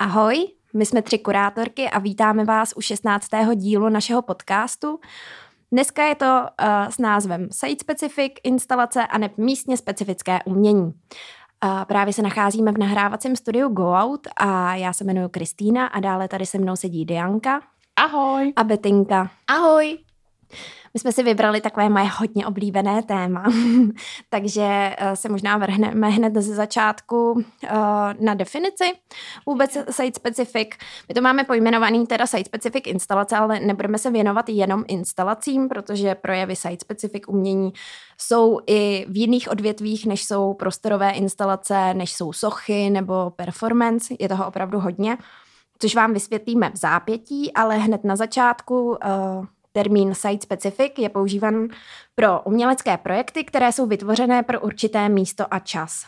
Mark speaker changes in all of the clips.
Speaker 1: Ahoj, my jsme tři kurátorky a vítáme vás u 16. dílu našeho podcastu. Dneska je to uh, s názvem Site Specific instalace a neb místně specifické umění. Uh, právě se nacházíme v nahrávacím studiu Go Out a já se jmenuji Kristýna a dále tady se mnou sedí Dianka.
Speaker 2: Ahoj.
Speaker 1: A Betinka.
Speaker 3: Ahoj.
Speaker 1: My jsme si vybrali takové moje hodně oblíbené téma, takže eh, se možná vrhneme hned ze začátku eh, na definici vůbec site specific. My to máme pojmenovaný teda site specific instalace, ale nebudeme se věnovat jenom instalacím, protože projevy site specific umění jsou i v jiných odvětvích, než jsou prostorové instalace, než jsou sochy nebo performance. Je toho opravdu hodně, což vám vysvětlíme v zápětí, ale hned na začátku uh, Termín site specific je používan pro umělecké projekty, které jsou vytvořené pro určité místo a čas.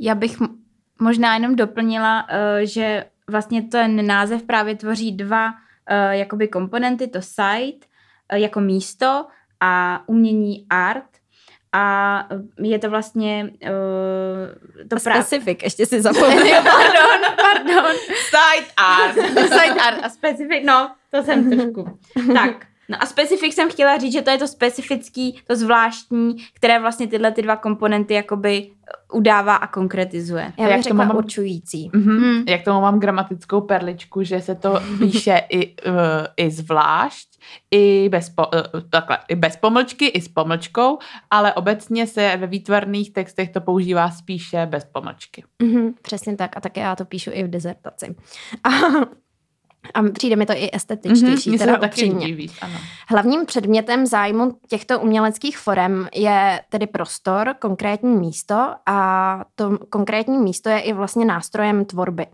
Speaker 3: Já bych možná jenom doplnila, eh, že vlastně ten název právě tvoří dva eh, jakoby komponenty, to site eh, jako místo a umění art, a je to vlastně uh, to
Speaker 1: právě... Specific, ještě si zapomněl.
Speaker 3: pardon, pardon. Side art. Side art a specific, no, to jsem trošku. Tak, No a specifik jsem chtěla říct, že to je to specifický, to zvláštní, které vlastně tyhle ty dva komponenty jakoby udává a konkretizuje.
Speaker 1: Já bych řekla mám, určující.
Speaker 2: Mm-hmm. Mm. Jak tomu mám gramatickou perličku, že se to píše i, uh, i zvlášť, i bez, po, uh, takhle, i bez pomlčky, i s pomlčkou, ale obecně se ve výtvarných textech to používá spíše bez pomlčky.
Speaker 1: Mm-hmm, přesně tak a také já to píšu i v dezertaci. A přijde mi to i estetičtější, mm-hmm, teda líbí, ano. Hlavním předmětem zájmu těchto uměleckých forem je tedy prostor, konkrétní místo a to konkrétní místo je i vlastně nástrojem tvorby.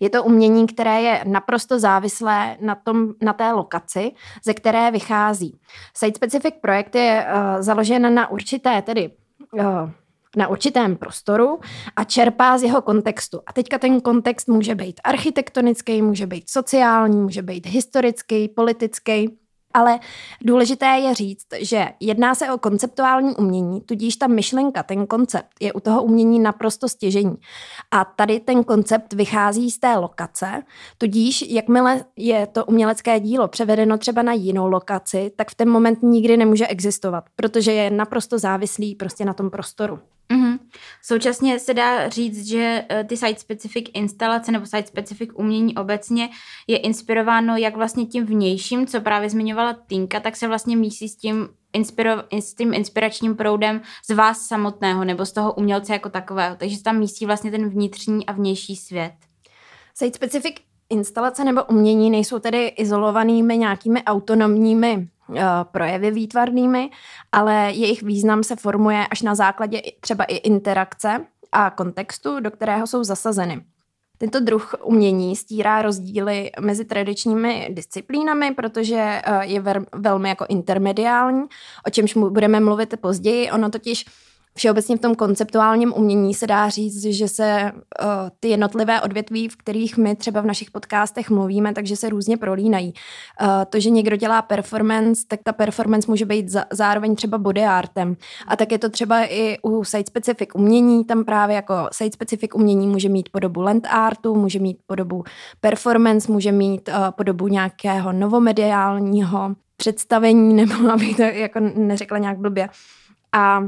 Speaker 1: Je to umění, které je naprosto závislé na, tom, na té lokaci, ze které vychází. Site-specific projekt je uh, založen na určité tedy uh, na určitém prostoru a čerpá z jeho kontextu. A teďka ten kontext může být architektonický, může být sociální, může být historický, politický. Ale důležité je říct, že jedná se o konceptuální umění, tudíž ta myšlenka, ten koncept je u toho umění naprosto stěžení. A tady ten koncept vychází z té lokace, tudíž jakmile je to umělecké dílo převedeno třeba na jinou lokaci, tak v ten moment nikdy nemůže existovat, protože je naprosto závislý prostě na tom prostoru.
Speaker 3: Mm-hmm. Současně se dá říct, že uh, ty site-specific instalace nebo site-specific umění obecně je inspirováno jak vlastně tím vnějším, co právě zmiňovala Tinka, tak se vlastně mísí s tím, inspiro, s tím inspiračním proudem z vás samotného nebo z toho umělce jako takového. Takže tam místí vlastně ten vnitřní a vnější svět.
Speaker 1: Site-specific instalace nebo umění nejsou tedy izolovanými nějakými autonomními Eh, projevy výtvarnými, ale jejich význam se formuje až na základě třeba i interakce a kontextu, do kterého jsou zasazeny. Tento druh umění stírá rozdíly mezi tradičními disciplínami, protože eh, je velmi jako intermediální, o čemž budeme mluvit později. Ono totiž Všeobecně v tom konceptuálním umění se dá říct, že se uh, ty jednotlivé odvětví, v kterých my třeba v našich podcastech mluvíme, takže se různě prolínají. Uh, to, že někdo dělá performance, tak ta performance může být za, zároveň třeba body artem. A tak je to třeba i u site-specific umění, tam právě jako site-specific umění může mít podobu land artu, může mít podobu performance, může mít uh, podobu nějakého novomediálního představení, nebo abych to jako neřekla nějak blbě. A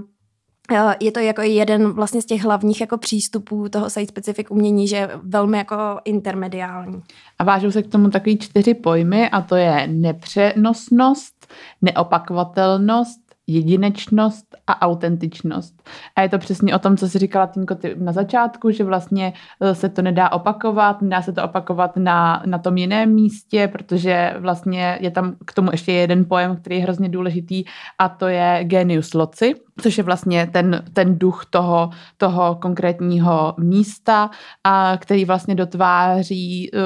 Speaker 1: je to jako jeden vlastně z těch hlavních jako přístupů toho site specific umění, že je velmi jako intermediální.
Speaker 2: A vážou se k tomu takový čtyři pojmy a to je nepřenosnost, neopakovatelnost, jedinečnost a autentičnost. A je to přesně o tom, co jsi říkala Týnko ty na začátku, že vlastně eh, se to nedá opakovat, nedá se to opakovat na, na tom jiném místě, protože vlastně je tam k tomu ještě jeden pojem, který je hrozně důležitý a to je genius loci, což je vlastně ten, ten duch toho, toho konkrétního místa, a který vlastně dotváří uh,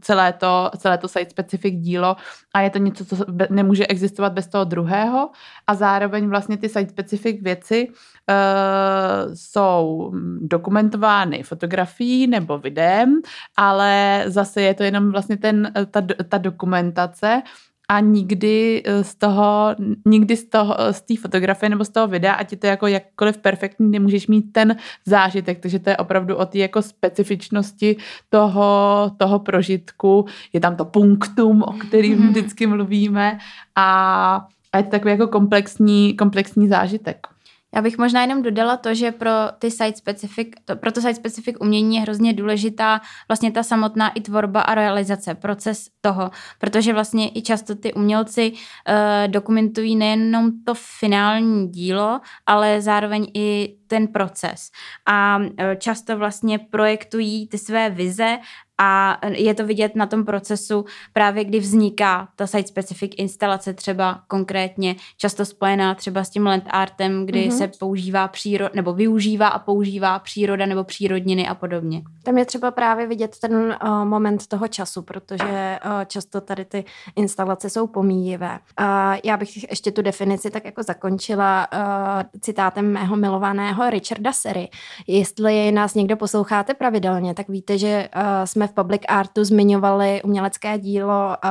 Speaker 2: celé to, celé to site specific dílo a je to něco, co nemůže existovat bez toho druhého a zároveň vlastně ty site specific věci uh, jsou dokumentovány fotografií nebo videem, ale zase je to jenom vlastně ten, ta, ta dokumentace a nikdy eh, z toho, nikdy z toho, z té fotografie nebo z toho videa, ať je to jako jakkoliv perfektní, nemůžeš mít ten zážitek, takže to je opravdu o té jako specifičnosti toho, toho prožitku, je tam to punktum, o kterým mm-hmm. vždycky mluvíme. A, a je to takový jako komplexní, komplexní zážitek.
Speaker 3: Já bych možná jenom dodala to, že pro ty site specific, to, pro to site specific umění je hrozně důležitá vlastně ta samotná i tvorba a realizace, proces toho, protože vlastně i často ty umělci uh, dokumentují nejenom to finální dílo, ale zároveň i ten proces. A eh, často vlastně projektují ty své vize a je to vidět na tom procesu právě, kdy vzniká ta site-specific instalace třeba konkrétně, často spojená třeba s tím land artem, kdy mm-hmm. se používá příroda, nebo využívá a používá příroda nebo přírodniny a podobně.
Speaker 1: Tam je třeba právě vidět ten uh, moment toho času, protože uh, často tady ty instalace jsou pomíjivé. Uh, já bych ještě tu definici tak jako zakončila uh, citátem mého milovaného Richarda Sery. Jestli nás někdo posloucháte pravidelně, tak víte, že uh, jsme v Public Artu zmiňovali umělecké dílo uh,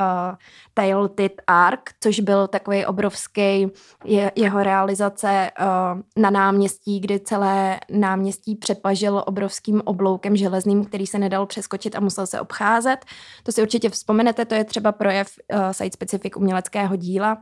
Speaker 1: Tailted Arc, což byl takový obrovský je, jeho realizace uh, na náměstí, kdy celé náměstí přepažil obrovským obloukem železným, který se nedal přeskočit a musel se obcházet. To si určitě vzpomenete, to je třeba projev uh, site-specific uměleckého díla.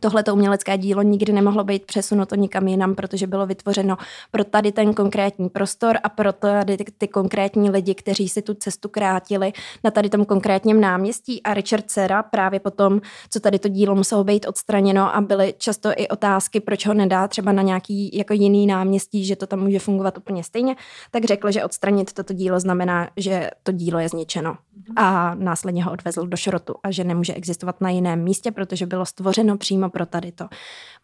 Speaker 1: Tohle to umělecké dílo nikdy nemohlo být přesunuto nikam jinam, protože bylo vytvořeno pro tady ten konkrétní prostor a pro tady ty, konkrétní lidi, kteří si tu cestu krátili na tady tom konkrétním náměstí. A Richard Serra právě potom, co tady to dílo muselo být odstraněno a byly často i otázky, proč ho nedá třeba na nějaký jako jiný náměstí, že to tam může fungovat úplně stejně, tak řekl, že odstranit toto dílo znamená, že to dílo je zničeno a následně ho odvezl do šrotu a že nemůže existovat na jiném místě, protože bylo stvořeno přímo pro tady to.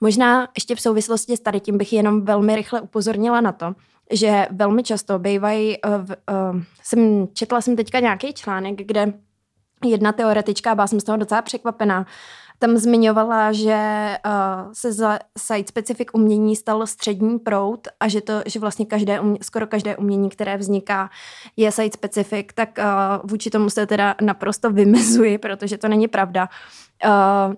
Speaker 1: Možná ještě v souvislosti s tady tím bych jenom velmi rychle upozornila na to, že velmi často bývají, uh, uh, jsem, četla jsem teďka nějaký článek, kde jedna teoretička, byla jsem z toho docela překvapená, tam zmiňovala, že uh, se za site specific umění stalo střední proud a že to, že vlastně každé, umě, skoro každé umění, které vzniká, je site specific, tak uh, vůči tomu se teda naprosto vymezuji, protože to není pravda. Uh,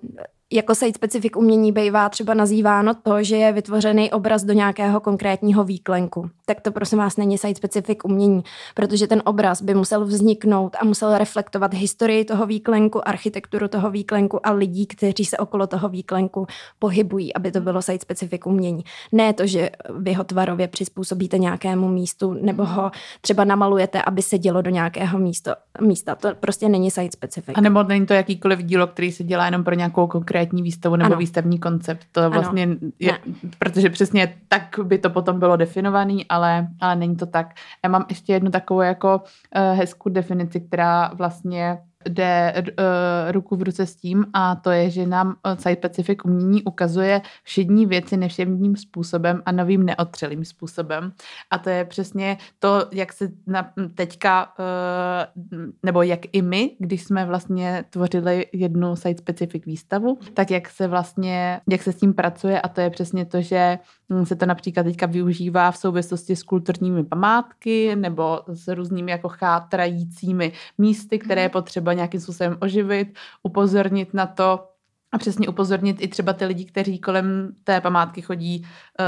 Speaker 1: jako site specifik umění bývá třeba nazýváno to, že je vytvořený obraz do nějakého konkrétního výklenku. Tak to prosím vás není site specifik umění, protože ten obraz by musel vzniknout a musel reflektovat historii toho výklenku, architekturu toho výklenku a lidí, kteří se okolo toho výklenku pohybují, aby to bylo site specifik umění. Ne to, že vy ho tvarově přizpůsobíte nějakému místu nebo ho třeba namalujete, aby se dělo do nějakého místo, místa. To prostě není site specifik.
Speaker 2: A nebo není to jakýkoliv dílo, který se dělá jenom pro nějakou konkrétní konkrétní výstavu nebo ano. výstavní koncept. To vlastně ano. je, protože přesně tak by to potom bylo definovaný, ale, ale není to tak. Já mám ještě jednu takovou jako uh, hezkou definici, která vlastně jde uh, ruku v ruce s tím a to je, že nám eh, Site Pacific umění ukazuje všední věci nevšedním způsobem a novým neotřelým způsobem. A to je přesně to, jak se na, teďka, uh, nebo jak i my, když jsme vlastně tvořili jednu Site Specific výstavu, tak jak se vlastně, jak se s tím pracuje a to je přesně to, že hm, se to například teďka využívá v souvislosti s kulturními památky nebo s různými jako chátrajícími místy, které je potřeba nějakým způsobem oživit, upozornit na to, a přesně upozornit i třeba ty lidi, kteří kolem té památky chodí uh,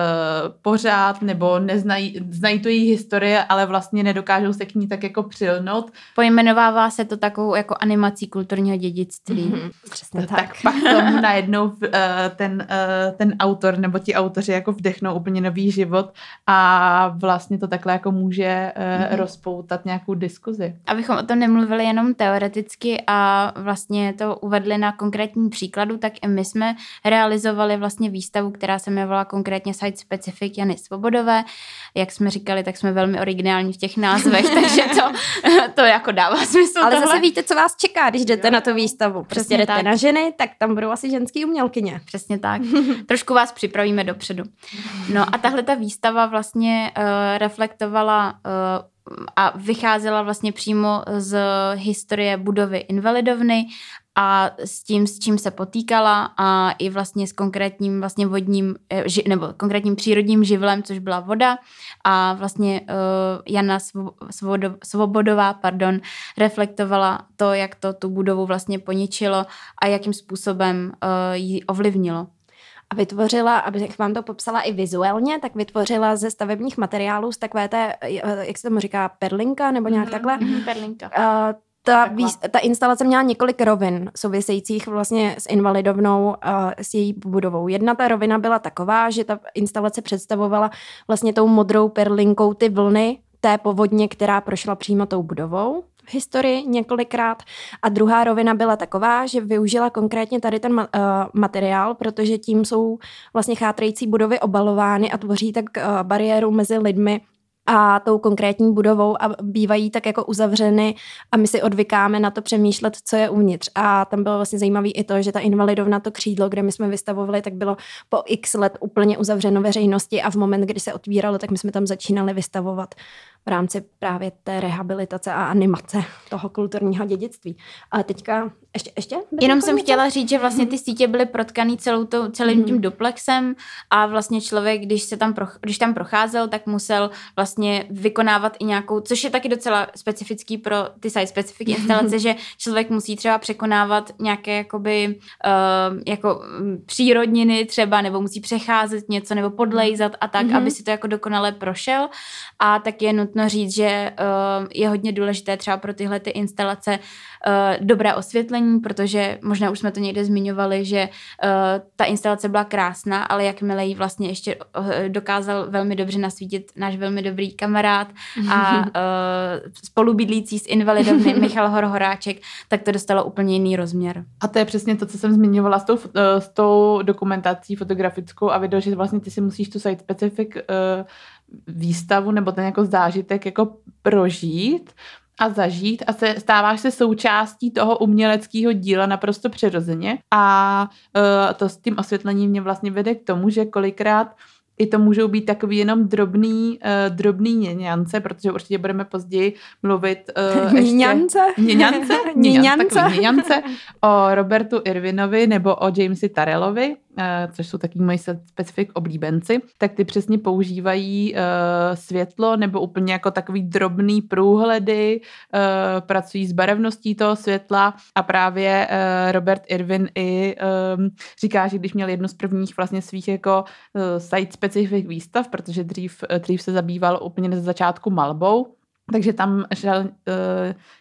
Speaker 2: pořád nebo neznají znají tu její historie, ale vlastně nedokážou se k ní tak jako přilnout.
Speaker 3: Pojmenovává se to takovou jako animací kulturního dědictví. Mm-hmm,
Speaker 2: přesně tak. tak pak tomu najednou uh, ten, uh, ten autor nebo ti autoři jako vdechnou úplně nový život a vlastně to takhle jako může uh, mm-hmm. rozpoutat nějakou diskuzi.
Speaker 3: Abychom o tom nemluvili jenom teoreticky a vlastně to uvedli na konkrétní příkladu, tak i my jsme realizovali vlastně výstavu, která se jmenovala konkrétně Site Specific Jany Svobodové. Jak jsme říkali, tak jsme velmi originální v těch názvech, takže to, to jako dává smysl.
Speaker 1: Ale tohle. zase víte, co vás čeká, když jdete jo. na tu výstavu. Přesně jdete tak. na ženy, tak tam budou asi ženský umělkyně.
Speaker 3: Přesně tak. Trošku vás připravíme dopředu. No a tahle ta výstava vlastně uh, reflektovala uh, a vycházela vlastně přímo z historie budovy Invalidovny a s tím, s čím se potýkala a i vlastně s konkrétním vlastně vodním, eh, nebo konkrétním přírodním živlem, což byla voda a vlastně uh, Jana Svobodo, Svobodová pardon, reflektovala to, jak to tu budovu vlastně poničilo a jakým způsobem uh, ji ovlivnilo
Speaker 1: a vytvořila, abych vám to popsala i vizuálně, tak vytvořila ze stavebních materiálů z takové té, jak se tomu říká, perlinka nebo nějak mm-hmm, takhle.
Speaker 3: Mm-hmm, perlinka.
Speaker 1: Uh, ta, výs, ta instalace měla několik rovin souvisejících vlastně s invalidovnou a s její budovou. Jedna ta rovina byla taková, že ta instalace představovala vlastně tou modrou perlinkou ty vlny té povodně, která prošla přímo tou budovou v historii několikrát. A druhá rovina byla taková, že využila konkrétně tady ten uh, materiál, protože tím jsou vlastně chátrající budovy obalovány a tvoří tak uh, bariéru mezi lidmi a tou konkrétní budovou a bývají tak jako uzavřeny a my si odvykáme na to přemýšlet, co je uvnitř. A tam bylo vlastně zajímavé i to, že ta invalidovna to křídlo, kde my jsme vystavovali, tak bylo po x let úplně uzavřeno veřejnosti a v moment, kdy se otvíralo, tak my jsme tam začínali vystavovat v rámci právě té rehabilitace a animace toho kulturního dědictví. A teďka ještě, ještě?
Speaker 3: Jenom jsem chtěla říct, že vlastně ty sítě byly protkaný celou to, celým tím mhm. duplexem a vlastně člověk, když, se tam, proch, když tam procházel, tak musel vlastně vykonávat i nějakou, což je taky docela specifický pro ty site specific instalace, že člověk musí třeba překonávat nějaké jakoby uh, jako mm, přírodniny třeba, nebo musí přecházet něco, nebo podlejzat a tak, mm-hmm. aby si to jako dokonale prošel a tak je nutno říct, že uh, je hodně důležité třeba pro tyhle ty instalace uh, dobré osvětlení, protože možná už jsme to někde zmiňovali, že uh, ta instalace byla krásná, ale jakmile ji vlastně ještě uh, dokázal velmi dobře nasvítit náš velmi dobrý kamarád a spolubydlící s invalidovny Michal Horhoráček, tak to dostalo úplně jiný rozměr.
Speaker 2: A to je přesně to, co jsem zmiňovala s tou, uh, s tou dokumentací fotografickou a video, že vlastně ty si musíš tu site specific uh, výstavu nebo ten jako zážitek jako prožít a zažít a se, stáváš se součástí toho uměleckého díla naprosto přirozeně a uh, to s tím osvětlením mě vlastně vede k tomu, že kolikrát i to můžou být takový jenom drobný, uh, drobný něňance, protože určitě budeme později mluvit
Speaker 1: uh, ještě... Něňance?
Speaker 2: Něňance? Něňance? o Robertu Irvinovi nebo o Jamesi Tarellovi, což jsou taky moji specifik oblíbenci, tak ty přesně používají uh, světlo nebo úplně jako takový drobný průhledy, uh, pracují s barevností toho světla a právě Robert Irvin i um, říká, že když měl jednu z prvních vlastně svých jako site specific výstav, protože dřív, dřív se zabýval úplně na začátku malbou, takže tam šel uh,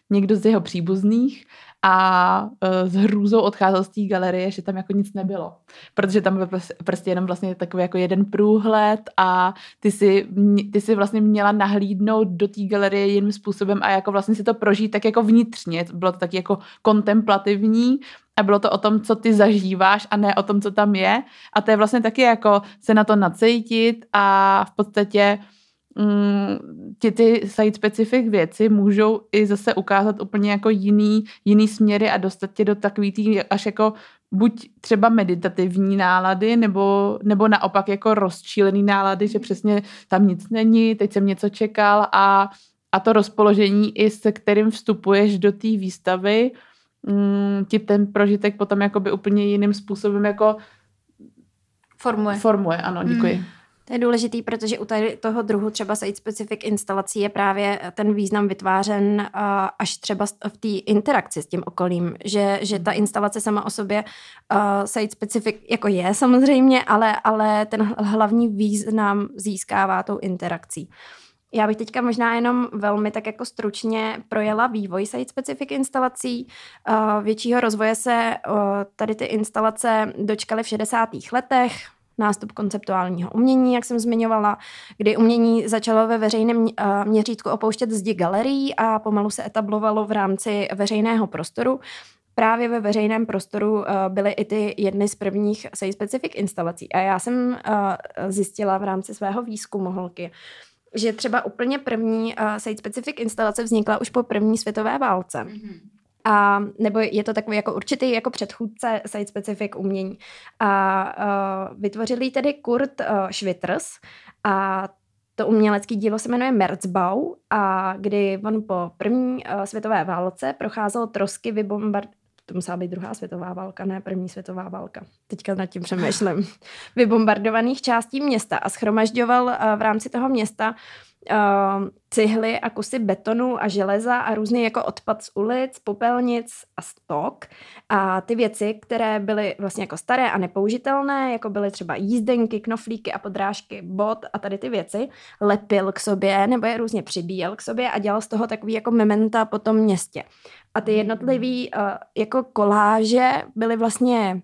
Speaker 2: někdo z jeho příbuzných a uh, s hrůzou odcházel z té galerie, že tam jako nic nebylo. Protože tam byl prostě, jenom vlastně takový jako jeden průhled a ty si, ty si vlastně měla nahlídnout do té galerie jiným způsobem a jako vlastně si to prožít tak jako vnitřně. Bylo to taky jako kontemplativní a bylo to o tom, co ty zažíváš a ne o tom, co tam je. A to je vlastně taky jako se na to nacejtit a v podstatě mm, ti ty site specific věci můžou i zase ukázat úplně jako jiný, jiný směry a dostat tě do takový tý až jako buď třeba meditativní nálady, nebo, nebo naopak jako rozčílený nálady, že přesně tam nic není, teď jsem něco čekal a, a to rozpoložení i se kterým vstupuješ do té výstavy, mm, ti ten prožitek potom jakoby úplně jiným způsobem jako
Speaker 3: formuje.
Speaker 2: Formuje, ano, děkuji. Mm.
Speaker 1: To je důležitý, protože u tady toho druhu třeba site-specific instalací je právě ten význam vytvářen až třeba v té interakci s tím okolím, že, že ta instalace sama o sobě uh, site-specific jako je samozřejmě, ale, ale ten hlavní význam získává tou interakcí. Já bych teďka možná jenom velmi tak jako stručně projela vývoj site-specific instalací. Většího rozvoje se tady ty instalace dočkaly v 60. letech, nástup konceptuálního umění, jak jsem zmiňovala, kdy umění začalo ve veřejném měřítku opouštět zdi galerií a pomalu se etablovalo v rámci veřejného prostoru. Právě ve veřejném prostoru byly i ty jedny z prvních site-specific instalací. A já jsem zjistila v rámci svého výzkumu holky, že třeba úplně první uh, site-specific instalace vznikla už po první světové válce. Mm-hmm. A, nebo je to takový jako určitý jako předchůdce site-specific umění. A uh, vytvořili tedy Kurt uh, Schwitters a to umělecké dílo se jmenuje Merzbau a kdy on po první uh, světové válce procházel trosky vybombard, to musela být druhá světová válka, ne první světová válka. Teďka nad tím přemýšlím. Vybombardovaných částí města a schromažďoval uh, v rámci toho města uh, cihly a kusy betonu a železa a různý jako odpad z ulic, popelnic a stok. A ty věci, které byly vlastně jako staré a nepoužitelné, jako byly třeba jízdenky, knoflíky a podrážky bot a tady ty věci, lepil k sobě nebo je různě přibíjel k sobě a dělal z toho takový jako mementa po tom městě. A ty jednotlivý uh, jako koláže byly vlastně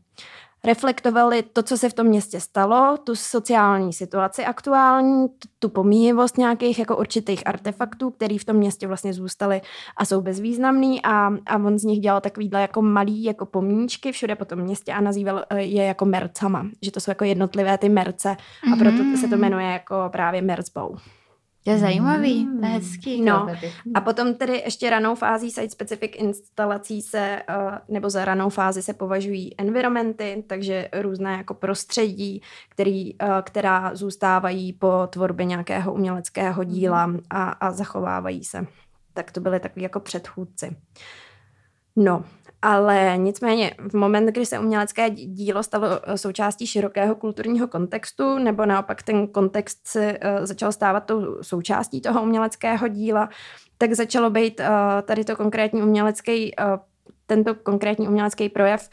Speaker 1: reflektovali to, co se v tom městě stalo, tu sociální situaci aktuální, tu pomíjivost nějakých jako určitých artefaktů, které v tom městě vlastně zůstaly a jsou bezvýznamný. A, a on z nich dělal takovýhle jako malý jako pomníčky všude po tom městě a nazýval eh, je jako mercama, že to jsou jako jednotlivé ty merce. A proto se to jmenuje jako právě mercbou.
Speaker 3: To je zajímavý, to je hezký.
Speaker 1: No. A potom tedy ještě ranou fází site-specific instalací se, eh, nebo za ranou fázi se považují environmenty, takže různé jako prostředí, který, eh, která zůstávají po tvorbě nějakého uměleckého díla a, a zachovávají se. Tak to byly takový jako předchůdci. No, ale nicméně v moment, kdy se umělecké dílo stalo eh, součástí širokého kulturního kontextu, nebo naopak ten kontext se uh, začal stávat tou součástí toho uměleckého díla, tak začalo být uh, tady to konkrétní umělecký tento konkrétní umělecký projev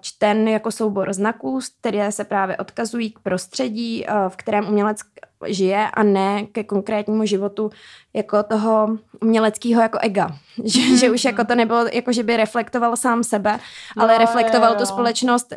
Speaker 1: čten jako soubor znaků, které se právě odkazují k prostředí, v kterém umělec žije a ne ke konkrétnímu životu jako toho uměleckého jako ega. Že, mm. že už jako to nebylo, jako že by reflektoval sám sebe, ale no, reflektoval jo, jo. tu společnost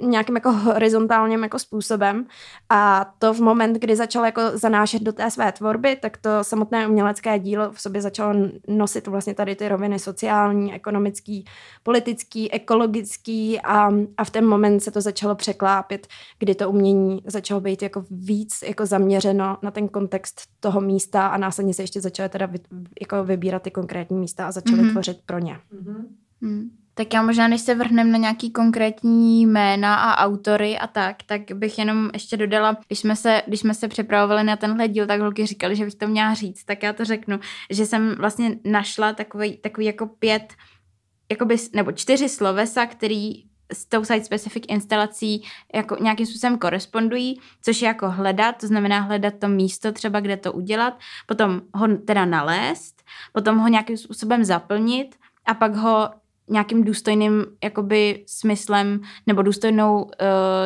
Speaker 1: uh, nějakým jako horizontálním jako způsobem a to v moment, kdy začal jako zanášet do té své tvorby, tak to samotné umělecké dílo v sobě začalo nosit vlastně tady ty roviny sociální, ekonomický, politický, ekologický a, a v ten moment se to začalo překlápět, kdy to umění začalo být jako víc jako zaměřeno na ten kontext toho místa a následně se ještě začaly teda vy, jako vybírat ty konkrétní místa a začaly mm-hmm. tvořit pro ně. Mm-hmm.
Speaker 3: Mm. Tak já možná, než se vrhneme na nějaký konkrétní jména a autory a tak, tak bych jenom ještě dodala, když jsme se, když jsme se připravovali na tenhle díl, tak holky říkali, že bych to měla říct, tak já to řeknu, že jsem vlastně našla takový, takový jako pět, jakoby, nebo čtyři slovesa, který s tou site-specific instalací jako nějakým způsobem korespondují, což je jako hledat, to znamená hledat to místo třeba, kde to udělat, potom ho teda nalézt, potom ho nějakým způsobem zaplnit a pak ho nějakým důstojným jakoby smyslem nebo důstojnou, uh,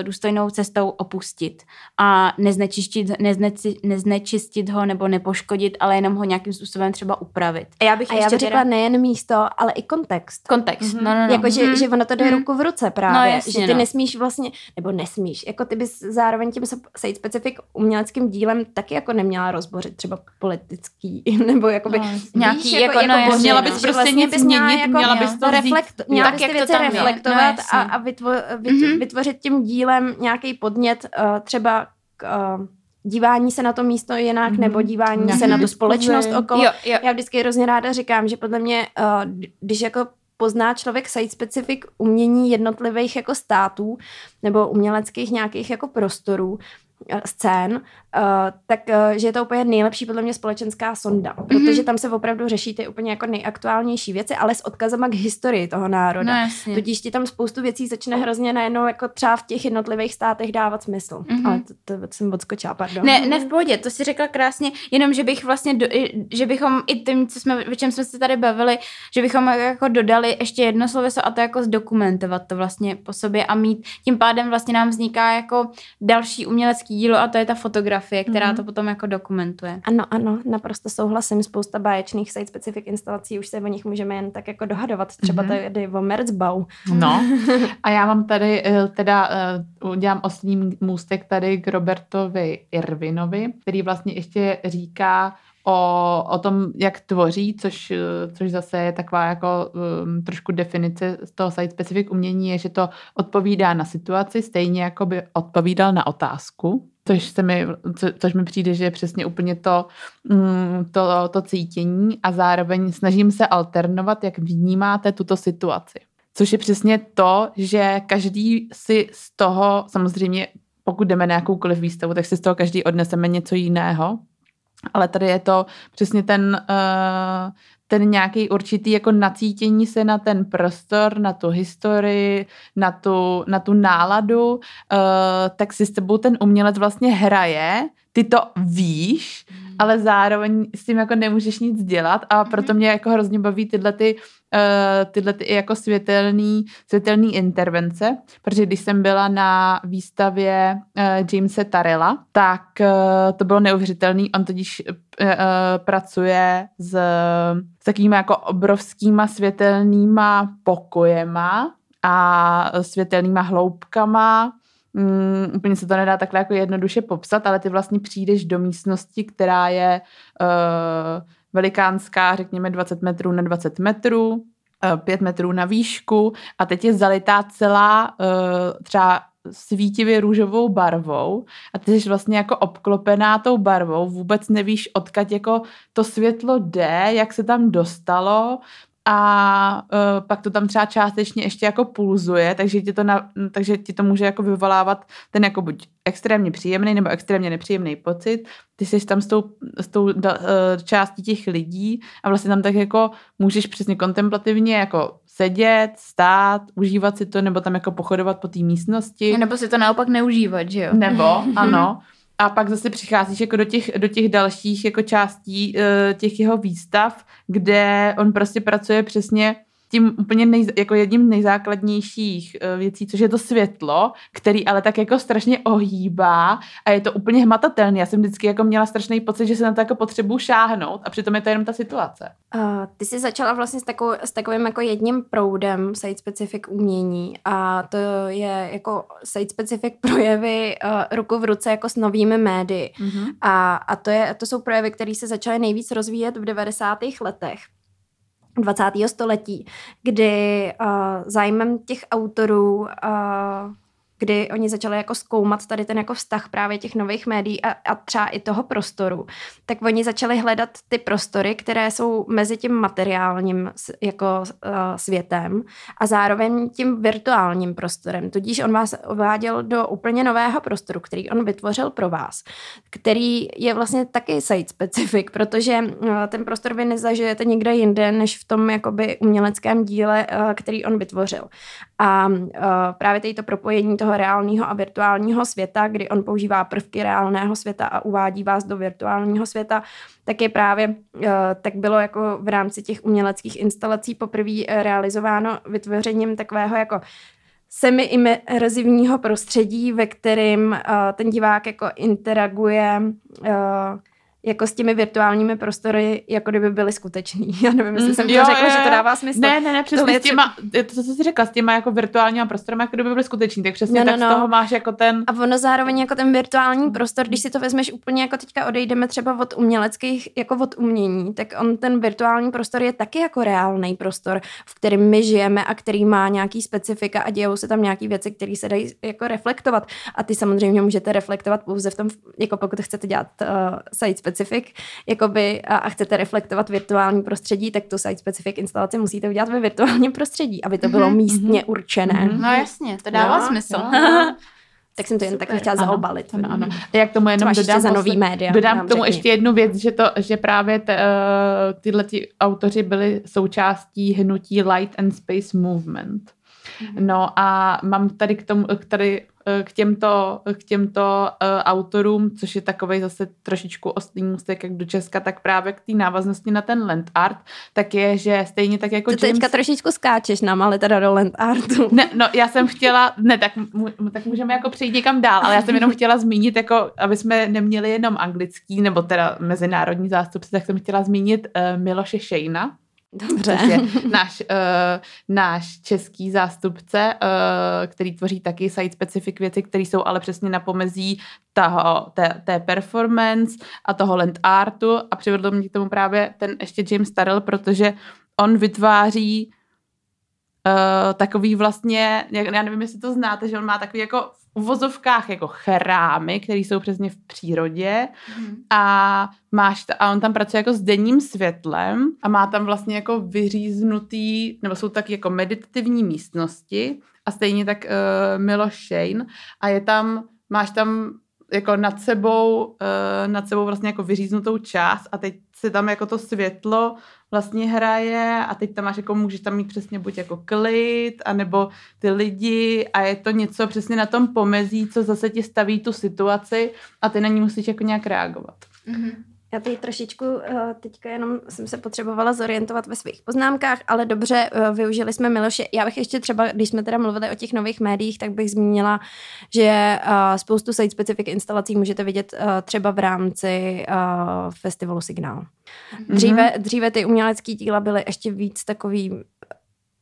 Speaker 3: důstojnou cestou opustit a neznečistit, nezneci, neznečistit ho nebo nepoškodit, ale jenom ho nějakým způsobem třeba upravit.
Speaker 1: A já bych, a ještě já bych řekla teda... nejen místo, ale i kontext.
Speaker 3: Kontext, mm-hmm. no, no, no.
Speaker 1: Jako, že, mm-hmm. že ono to jde mm-hmm. ruku v ruce právě, no, jasně, že ty no. nesmíš vlastně, nebo nesmíš, jako ty bys zároveň tím sejít specifik uměleckým dílem taky jako neměla rozbořit třeba politický, nebo jakoby,
Speaker 3: no, víš, nějaký, jako, jako, jako no, měla bys prostě vlastně nic změnit, jako, měla bys to
Speaker 1: reflekt, měla tak, ty věci reflektovat no, a, a vytvo, vyt, mm-hmm. vytvořit tím dílem nějaký podnět uh, třeba k uh, dívání se na to místo jinak, mm-hmm. nebo dívání mm-hmm. se na tu společnost okolo. Jo, jo. Já vždycky hrozně ráda říkám, že podle mě, uh, když jako pozná člověk site specific umění jednotlivých jako států nebo uměleckých nějakých jako prostorů, scén, uh, tak uh, že je to úplně nejlepší podle mě společenská sonda, mm-hmm. protože tam se opravdu řeší ty úplně jako nejaktuálnější věci, ale s odkazama k historii toho národa. No, Tudíž ti tam spoustu věcí začne hrozně najednou jako třeba v těch jednotlivých státech dávat smysl. Mm-hmm. Ale to, to jsem odskočila, pardon.
Speaker 3: Ne, ne v pohodě, to si řekla krásně, jenom že bych vlastně, do, že bychom i tím, co jsme, o čem jsme se tady bavili, že bychom jako dodali ještě jedno sloveso a to jako zdokumentovat to vlastně po sobě a mít, tím pádem vlastně nám vzniká jako další umělecký umělecký dílo a to je ta fotografie, která mm-hmm. to potom jako dokumentuje.
Speaker 1: Ano, ano, naprosto souhlasím. Spousta báječných site specific instalací, už se o nich můžeme jen tak jako dohadovat. Třeba mm-hmm. tady o Merzbau.
Speaker 2: No, a já mám tady eh, teda, uh, udělám oslý můstek tady k Robertovi Irvinovi, který vlastně ještě říká, o, o tom, jak tvoří, což, což zase je taková jako um, trošku definice z toho site specific umění, je, že to odpovídá na situaci, stejně jako by odpovídal na otázku, což, se mi, co, což mi přijde, že je přesně úplně to, um, to, to cítění a zároveň snažím se alternovat, jak vnímáte tuto situaci. Což je přesně to, že každý si z toho, samozřejmě pokud jdeme na jakoukoliv výstavu, tak si z toho každý odneseme něco jiného, ale tady je to přesně ten, uh, ten nějaký určitý jako nacítění se na ten prostor, na tu historii, na tu, na tu náladu, uh, tak si s tebou ten umělec vlastně hraje, ty to víš, mm. ale zároveň s tím jako nemůžeš nic dělat a proto mě jako hrozně baví tyhle ty uh, tyhle ty jako světelný, světelný intervence, protože když jsem byla na výstavě uh, Jamesa Tarela, tak uh, to bylo neuvěřitelný. On totiž uh, pracuje s, s takými jako obrovskýma světelnýma pokojema a světelnýma hloubkama, Mm, úplně se to nedá takhle jako jednoduše popsat, ale ty vlastně přijdeš do místnosti, která je uh, velikánská, řekněme 20 metrů na 20 metrů, uh, 5 metrů na výšku a teď je zalitá celá uh, třeba svítivě růžovou barvou a ty jsi vlastně jako obklopená tou barvou, vůbec nevíš, odkud jako to světlo jde, jak se tam dostalo, a uh, pak to tam třeba částečně ještě jako pulzuje, takže ti to, na, takže ti to může jako vyvolávat ten jako buď extrémně příjemný nebo extrémně nepříjemný pocit. Ty jsi tam s tou, s tou uh, částí těch lidí a vlastně tam tak jako můžeš přesně kontemplativně jako sedět, stát, užívat si to, nebo tam jako pochodovat po té místnosti.
Speaker 3: Nebo si to naopak neužívat, že jo?
Speaker 2: Nebo, ano. A pak zase přicházíš jako do těch, do těch dalších jako částí uh, těch jeho výstav, kde on prostě pracuje přesně tím úplně nej, jako jedním nejzákladnějších eh, věcí, což je to světlo, který ale tak jako strašně ohýbá a je to úplně hmatatelný. Já jsem vždycky jako měla strašný pocit, že se na to jako potřebuji šáhnout a přitom je to jenom ta situace.
Speaker 1: Uh, ty jsi začala vlastně s, takovou, s takovým jako jedním proudem site-specific umění a to je jako site-specific projevy uh, ruku v ruce jako s novými médii. Mm-hmm. A, a to, je, to jsou projevy, které se začaly nejvíc rozvíjet v 90. letech 20. století, kdy uh, zájmem těch autorů uh, kdy oni začali jako zkoumat tady ten jako vztah právě těch nových médií a, a třeba i toho prostoru, tak oni začali hledat ty prostory, které jsou mezi tím materiálním jako uh, světem a zároveň tím virtuálním prostorem. Tudíž on vás uváděl do úplně nového prostoru, který on vytvořil pro vás, který je vlastně taky site specific, protože uh, ten prostor vy nezažijete nikde jinde, než v tom jakoby uměleckém díle, uh, který on vytvořil. A uh, právě tady to propojení toho reálného a virtuálního světa, kdy on používá prvky reálného světa a uvádí vás do virtuálního světa, tak je právě, uh, tak bylo jako v rámci těch uměleckých instalací poprvé realizováno vytvořením takového jako semi-imerzivního prostředí, ve kterém uh, ten divák jako interaguje jako s těmi virtuálními prostory, jako kdyby byly skutečný. Já nevím, jestli jsem to jo, řekla, jo, že to dává smysl.
Speaker 2: Ne, ne, ne, přesně s těma, to, co jsi řekla, s těma jako virtuálníma prostory, jako kdyby byly skutečný, tak přesně no, no, tak no. z toho máš jako ten...
Speaker 1: A ono zároveň jako ten virtuální prostor, když si to vezmeš úplně jako teďka odejdeme třeba od uměleckých, jako od umění, tak on ten virtuální prostor je taky jako reálný prostor, v kterém my žijeme a který má nějaký specifika a dějou se tam nějaké věci, které se dají jako reflektovat. A ty samozřejmě můžete reflektovat pouze v tom, jako pokud chcete dělat uh, specific jakoby, a, a chcete reflektovat virtuální prostředí, tak tu site-specific instalaci musíte udělat ve virtuálním prostředí, aby to bylo mm-hmm. místně určené.
Speaker 3: Mm-hmm. No jasně, to dává
Speaker 1: jo,
Speaker 3: smysl.
Speaker 1: Jo. tak jsem to jen tak chtěla ano, zaobalit.
Speaker 2: Ano, ano. A jak tomu jenom dodám,
Speaker 1: za nový média,
Speaker 2: dodám k tomu řekni. ještě jednu věc, že, to, že právě te, uh, tyhle ty autoři byli součástí hnutí Light and Space Movement. Mm-hmm. No a mám tady k tomu, tady Eh, k těmto, k těmto uh, autorům, což je takový zase trošičku ostrý můstek jak do Česka, tak právě k té návaznosti na ten land art, tak je, že stejně tak jako
Speaker 1: Ty James... teďka trošičku skáčeš nám, ale teda do land artu.
Speaker 2: Ne, no já jsem chtěla, ne, tak, tak můžeme jako přejít někam dál, ale já jsem jenom chtěla zmínit, jako, aby jsme neměli jenom anglický, nebo teda mezinárodní zástupce, tak jsem chtěla zmínit uh, Miloše Šejna,
Speaker 1: Dobře.
Speaker 2: Což je náš, uh, náš český zástupce, uh, který tvoří taky site-specific věci, které jsou ale přesně na pomezí toho, té, té performance a toho land artu a přivedl mě k tomu právě ten ještě James Starrell, protože on vytváří uh, takový vlastně, já nevím, jestli to znáte, že on má takový jako v uvozovkách jako chrámy, které jsou přesně v přírodě mm. a máš ta, a on tam pracuje jako s denním světlem a má tam vlastně jako vyříznutý, nebo jsou taky jako meditativní místnosti a stejně tak uh, Milo Shane a je tam, máš tam jako nad sebou, uh, nad sebou vlastně jako vyříznutou část a teď se tam jako to světlo vlastně hraje a teď tam máš jako, můžeš tam mít přesně buď jako klid, anebo ty lidi a je to něco přesně na tom pomezí, co zase ti staví tu situaci a ty na ní musíš jako nějak reagovat.
Speaker 1: Mm-hmm. Já tady trošičku uh, teďka jenom jsem se potřebovala zorientovat ve svých poznámkách, ale dobře, uh, využili jsme Miloše. Já bych ještě třeba, když jsme teda mluvili o těch nových médiích, tak bych zmínila, že uh, spoustu site-specific instalací můžete vidět třeba v rámci festivalu Signál. Mm-hmm. Dříve, dříve ty umělecké díla byly ještě víc takový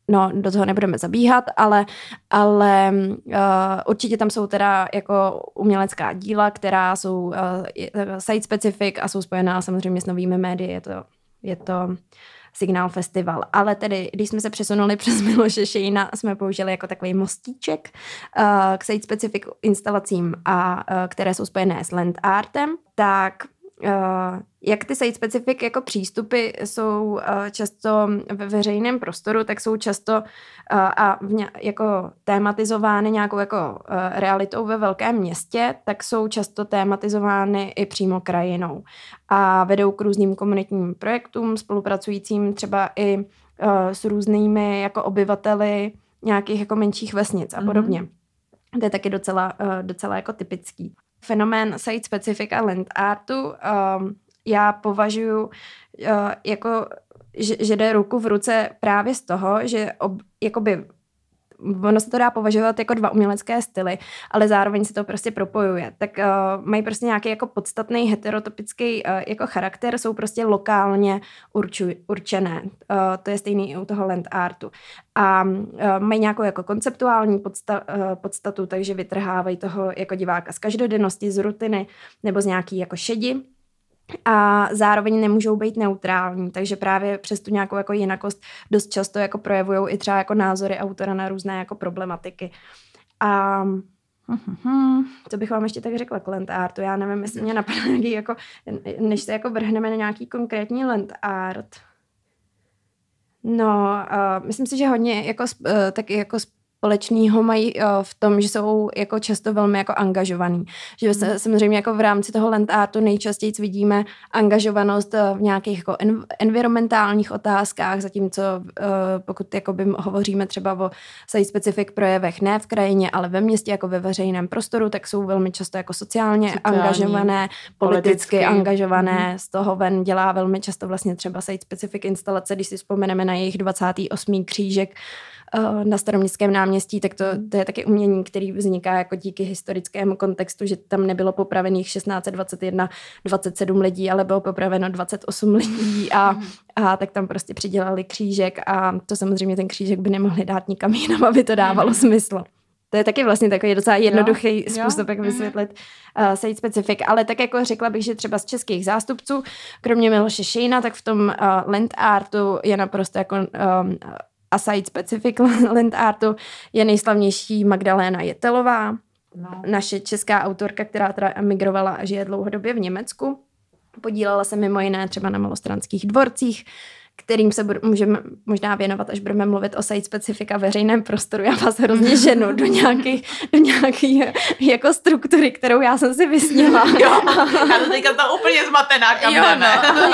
Speaker 1: no, do toho nebudeme zabíhat, ale, ale uh, určitě tam jsou teda jako umělecká díla, která jsou uh, site specific a jsou spojená samozřejmě s novými médii, je to, je to Signál Festival. Ale tedy, když jsme se přesunuli přes Miloše Šejna, jsme použili jako takový mostíček uh, k site specific instalacím, a, uh, které jsou spojené s land artem, tak jak ty site specific jako přístupy jsou uh, často ve veřejném prostoru, tak jsou často uh, a jako tématizovány nějakou jako realitou ve velkém městě, tak jsou často tématizovány i přímo krajinou a vedou k různým komunitním projektům, spolupracujícím třeba i s různými jako obyvateli nějakých jako menších vesnic a mhm. podobně. Mm-hmm. To je taky docela, docela jako typický fenomén site specific a land artu. Um, já považuji uh, jako, že, že jde ruku v ruce právě z toho, že ob, jakoby ono se to dá považovat jako dva umělecké styly, ale zároveň se to prostě propojuje. Tak uh, mají prostě nějaký jako podstatný heterotopický uh, jako charakter, jsou prostě lokálně urču, určené. Uh, to je stejný i u toho land artu. A uh, mají nějakou jako konceptuální podsta, uh, podstatu, takže vytrhávají toho jako diváka z každodennosti, z rutiny nebo z nějaký jako šedi a zároveň nemůžou být neutrální, takže právě přes tu nějakou jako jinakost dost často jako projevují i třeba jako názory autora na různé jako problematiky. A co bych vám ještě tak řekla k land artu? Já nevím, jestli mě napadá nějaký jako, než se jako vrhneme na nějaký konkrétní land art. No, uh, myslím si, že hodně jako, uh, taky jako společného mají uh, v tom, že jsou jako často velmi jako angažovaný. Že se, hmm. samozřejmě jako v rámci toho land artu nejčastěji vidíme angažovanost uh, v nějakých jako en- environmentálních otázkách, zatímco uh, pokud jakoby hovoříme třeba o site specific projevech ne v krajině, ale ve městě jako ve veřejném prostoru, tak jsou velmi často jako sociálně Sociální, angažované, politicky, politicky angažované, mm. z toho ven dělá velmi často vlastně třeba site specific instalace, když si vzpomeneme na jejich 28. křížek, Eh, na staroměstském náměstí, tak to, to je taky umění, který vzniká jako díky historickému kontextu, že tam nebylo popravených 1621 27 lidí, ale bylo popraveno 28 lidí a, a tak tam prostě přidělali křížek a to samozřejmě ten křížek by nemohli dát nikam jinam, aby to dávalo mhm. smysl. To je taky vlastně takový docela jednoduchý jo, způsob, jak mhm. vysvětlit uh, site specific. Ale tak jako řekla bych, že třeba z českých zástupců, kromě Miloše Šejna, tak v tom uh, land artu je naprosto jako um, a site specific land artu je nejslavnější Magdaléna Jetelová, no. naše česká autorka, která teda emigrovala a žije dlouhodobě v Německu. Podílela se mimo jiné třeba na malostranských dvorcích, kterým se bud- můžeme možná věnovat, až budeme mluvit o site specifika veřejném prostoru. Já vás hrozně ženu do nějaké do nějaký jako struktury, kterou já jsem si vysněla.
Speaker 2: Jo, já jsem teďka to úplně zmatená, kam jo,
Speaker 1: no.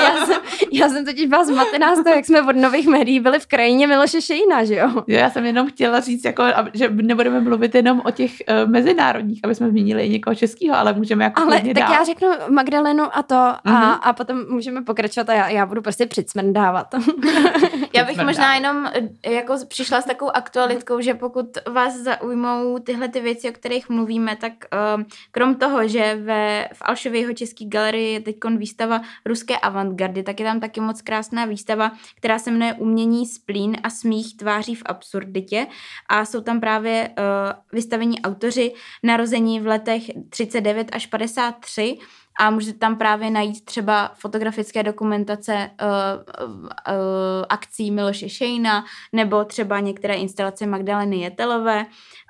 Speaker 1: já, jsem, já jsem totiž byla zmatená z toho, jak jsme od nových médií byli v krajině Miloše Šejna, že jo?
Speaker 2: jo já jsem jenom chtěla říct, jako, že nebudeme mluvit jenom o těch uh, mezinárodních, aby jsme zmínili i někoho českého, ale můžeme jako
Speaker 1: Ale tak dál. já řeknu Magdalenu a to a, mm-hmm. a potom můžeme pokračovat a já, já budu prostě přicmrdávat.
Speaker 3: Já bych možná jenom eh, jako přišla s takovou aktualitkou, že pokud vás zaujmou tyhle ty věci, o kterých mluvíme, tak uh, krom toho, že ve, v Alšově jeho české galerii je teď výstava ruské avantgardy, tak je tam taky moc krásná výstava, která se jmenuje Umění splín a smích tváří v absurditě. A jsou tam právě uh, vystavení autoři narození v letech 39 až 53 a můžete tam právě najít třeba fotografické dokumentace uh, uh, akcí Miloše Šejna nebo třeba některé instalace Magdaleny Jetelové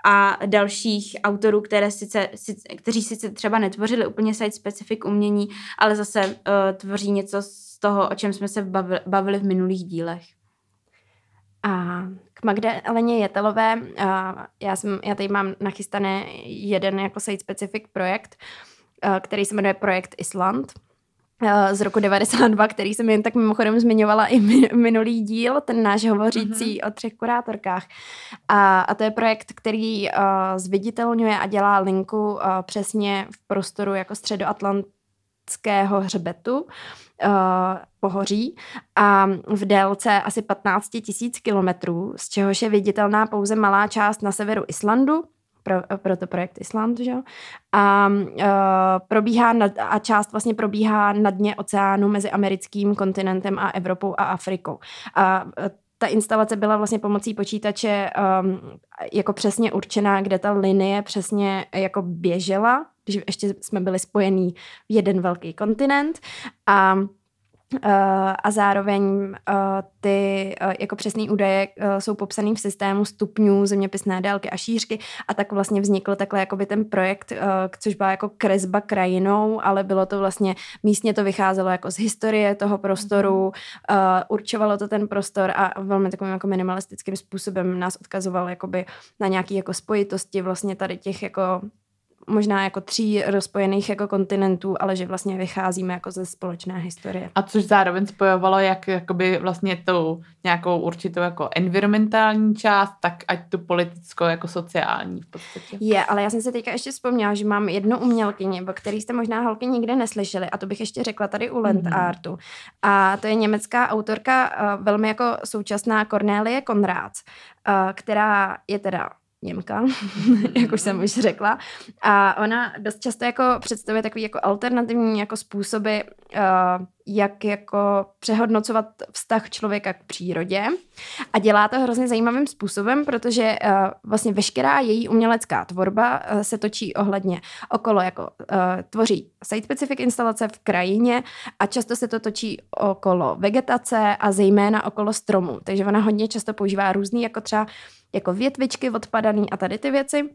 Speaker 3: a dalších autorů, které sice, sice, kteří sice třeba netvořili úplně site specific umění, ale zase uh, tvoří něco z toho, o čem jsme se bavili, bavili v minulých dílech.
Speaker 1: A k Magdaleně Jetelové, uh, já, jsem, já tady mám nachystaný jeden jako site specific projekt, uh, který se jmenuje Projekt Island. z roku 92, který jsem jen tak mimochodem zmiňovala i minulý díl, ten náš hovořící mm-hmm. o třech kurátorkách. A, a to je projekt, který uh, zviditelňuje a dělá linku uh, přesně v prostoru jako středoatlantského hřbetu, uh, pohoří a v délce asi 15 tisíc kilometrů, z čehož je viditelná pouze malá část na severu Islandu, pro, pro to projekt Island, že? A uh, probíhá nad, a část vlastně probíhá na dně oceánu mezi americkým kontinentem a Evropou a Afrikou. A uh, ta instalace byla vlastně pomocí počítače um, jako přesně určená, kde ta linie přesně jako běžela, když ještě jsme byli spojení v jeden velký kontinent a a zároveň uh, ty uh, jako přesné údaje jsou popsané v systému stupňů, zeměpisné délky a šířky a tak vlastně vznikl takhle jakoby ten projekt, což byla jako kresba krajinou, ale bylo to vlastně, místně to vycházelo jako z historie toho prostoru, mhm. určovalo to ten prostor a velmi takovým jako minimalistickým způsobem nás odkazovalo jakoby na nějaké jako spojitosti vlastně tady těch jako možná jako tří rozpojených jako kontinentů, ale že vlastně vycházíme jako ze společné historie.
Speaker 2: A což zároveň spojovalo jak jakoby vlastně tu nějakou určitou jako environmentální část, tak ať tu politickou jako sociální v podstatě.
Speaker 1: Je, ale já jsem si teďka ještě vzpomněla, že mám jednu umělkyni, o který jste možná holky nikdy neslyšeli a to bych ještě řekla tady u Land mm-hmm. Artu. A to je německá autorka, velmi jako současná Cornélie Konrád, která je teda Němka, jak už jsem už řekla. A ona dost často jako představuje takový jako alternativní jako způsoby, uh, jak jako přehodnocovat vztah člověka k přírodě. A dělá to hrozně zajímavým způsobem, protože uh, vlastně veškerá její umělecká tvorba uh, se točí ohledně okolo, jako uh, tvoří site-specific instalace v krajině a často se to točí okolo vegetace a zejména okolo stromů. Takže ona hodně často používá různý jako třeba jako větvičky odpadaný a tady ty věci.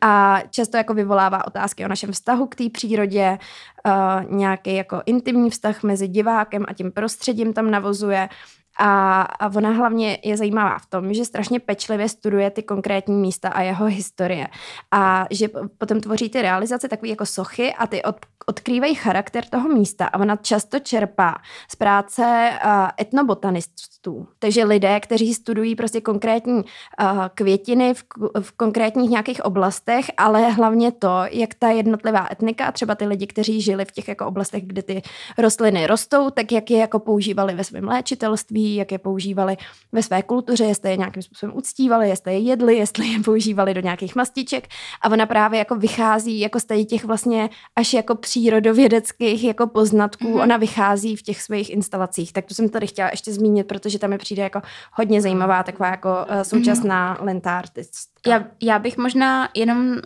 Speaker 1: A často jako vyvolává otázky o našem vztahu k té přírodě, uh, nějaký jako intimní vztah mezi divákem a tím prostředím tam navozuje. A, a ona hlavně je zajímavá v tom, že strašně pečlivě studuje ty konkrétní místa a jeho historie. A že potom tvoří ty realizace takové jako sochy a ty od, odkrývají charakter toho místa. A ona často čerpá z práce uh, etnobotanistů. Takže lidé, kteří studují prostě konkrétní uh, květiny v, v konkrétních nějakých oblastech, ale hlavně to, jak ta jednotlivá etnika třeba ty lidi, kteří žili v těch jako oblastech, kde ty rostliny rostou, tak jak je jako používali ve svém léčitelství, jak je používali ve své kultuře, jestli je nějakým způsobem uctívali, jestli je jedli, jestli je používali do nějakých mastiček. A ona právě jako vychází jako z těch vlastně až jako přírodovědeckých jako poznatků, mm-hmm. ona vychází v těch svých instalacích. Tak to jsem tady chtěla ještě zmínit, protože tam mi přijde jako hodně zajímavá taková jako uh, současná mm-hmm. lentártistka.
Speaker 3: Já, já bych možná jenom, uh,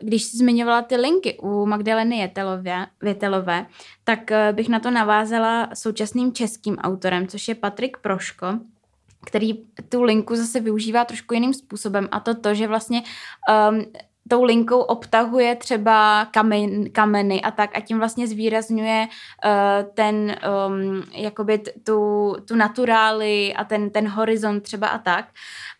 Speaker 3: když jsi zmiňovala ty linky u Magdaleny Jetelové, Větelové, tak uh, bych na to navázala současným českým autorem, což je Patrik Proško, který tu linku zase využívá trošku jiným způsobem a to to, že vlastně um, tou linkou obtahuje třeba kamen, kameny a tak a tím vlastně zvýrazňuje uh, ten, um, jakoby t, tu, tu naturály a ten, ten horizont třeba a tak.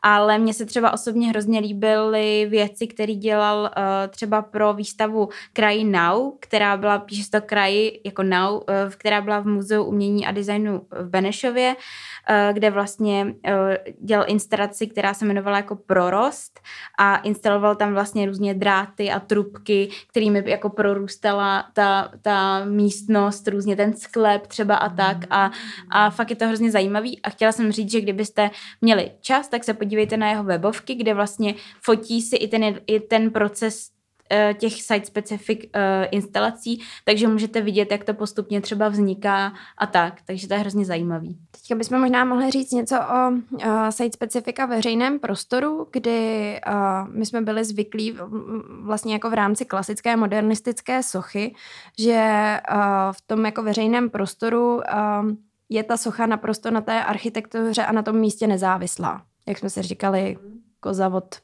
Speaker 3: Ale mně se třeba osobně hrozně líbily věci, které dělal uh, třeba pro výstavu Kraj Now, která byla, píše to Kraj jako Now, uh, která byla v Muzeu umění a designu v Benešově, uh, kde vlastně uh, dělal instalaci, která se jmenovala jako Prorost a instaloval tam vlastně různě dráty a trubky, kterými jako prorůstala ta, ta místnost, různě ten sklep třeba a tak. A, a fakt je to hrozně zajímavý. A chtěla jsem říct, že kdybyste měli čas, tak se podívejte na jeho webovky, kde vlastně fotí si i ten, i ten proces Eh, těch site-specific uh, instalací, takže můžete vidět, jak to postupně třeba vzniká a tak. Takže to je hrozně zajímavý.
Speaker 1: Teďka bychom možná mohli říct něco o uh, site-specifika veřejném prostoru, kdy uh, my jsme byli zvyklí vlastně jako v rámci klasické modernistické sochy, že uh, v tom jako veřejném prostoru uh, je ta socha naprosto na té architektuře a na tom místě nezávislá. Jak jsme si říkali, koza od